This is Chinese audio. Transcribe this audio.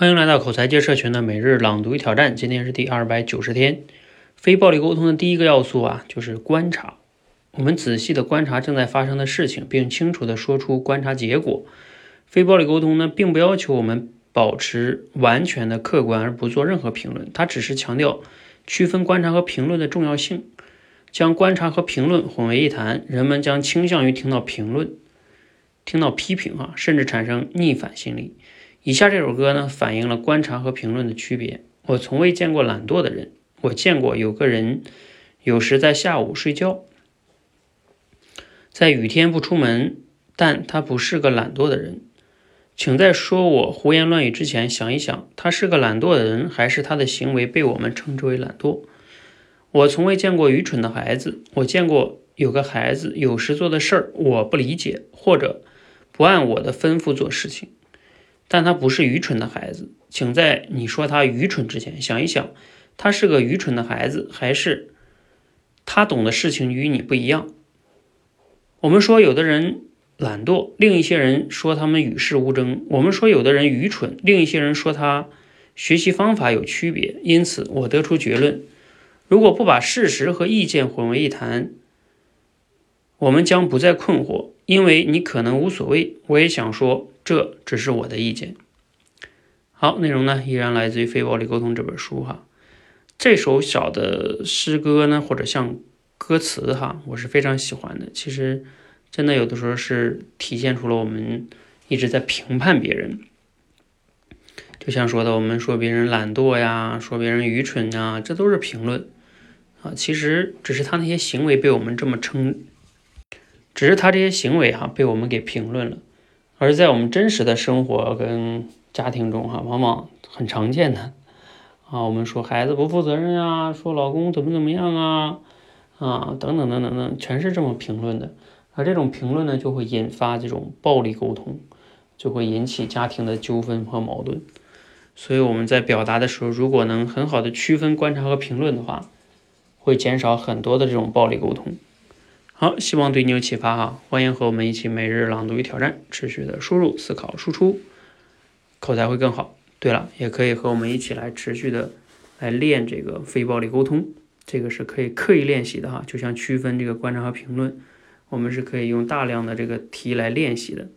欢迎来到口才界社群的每日朗读与挑战，今天是第二百九十天。非暴力沟通的第一个要素啊，就是观察。我们仔细的观察正在发生的事情，并清楚的说出观察结果。非暴力沟通呢，并不要求我们保持完全的客观而不做任何评论，它只是强调区分观察和评论的重要性。将观察和评论混为一谈，人们将倾向于听到评论，听到批评啊，甚至产生逆反心理。以下这首歌呢，反映了观察和评论的区别。我从未见过懒惰的人，我见过有个人，有时在下午睡觉，在雨天不出门，但他不是个懒惰的人。请在说我胡言乱语之前想一想，他是个懒惰的人，还是他的行为被我们称之为懒惰？我从未见过愚蠢的孩子，我见过有个孩子有时做的事儿我不理解，或者不按我的吩咐做事情。但他不是愚蠢的孩子，请在你说他愚蠢之前想一想，他是个愚蠢的孩子，还是他懂的事情与你不一样？我们说有的人懒惰，另一些人说他们与世无争；我们说有的人愚蠢，另一些人说他学习方法有区别。因此，我得出结论：如果不把事实和意见混为一谈，我们将不再困惑，因为你可能无所谓。我也想说。这只是我的意见。好，内容呢依然来自于《非暴力沟通》这本书哈。这首小的诗歌呢，或者像歌词哈，我是非常喜欢的。其实真的有的时候是体现出了我们一直在评判别人。就像说的，我们说别人懒惰呀，说别人愚蠢呀，这都是评论啊。其实只是他那些行为被我们这么称，只是他这些行为哈被我们给评论了。而在我们真实的生活跟家庭中，哈，往往很常见的啊，我们说孩子不负责任呀，说老公怎么怎么样啊，啊，等等等等等，全是这么评论的。而这种评论呢，就会引发这种暴力沟通，就会引起家庭的纠纷和矛盾。所以我们在表达的时候，如果能很好的区分观察和评论的话，会减少很多的这种暴力沟通。好，希望对你有启发哈！欢迎和我们一起每日朗读与挑战，持续的输入、思考、输出，口才会更好。对了，也可以和我们一起来持续的来练这个非暴力沟通，这个是可以刻意练习的哈。就像区分这个观察和评论，我们是可以用大量的这个题来练习的。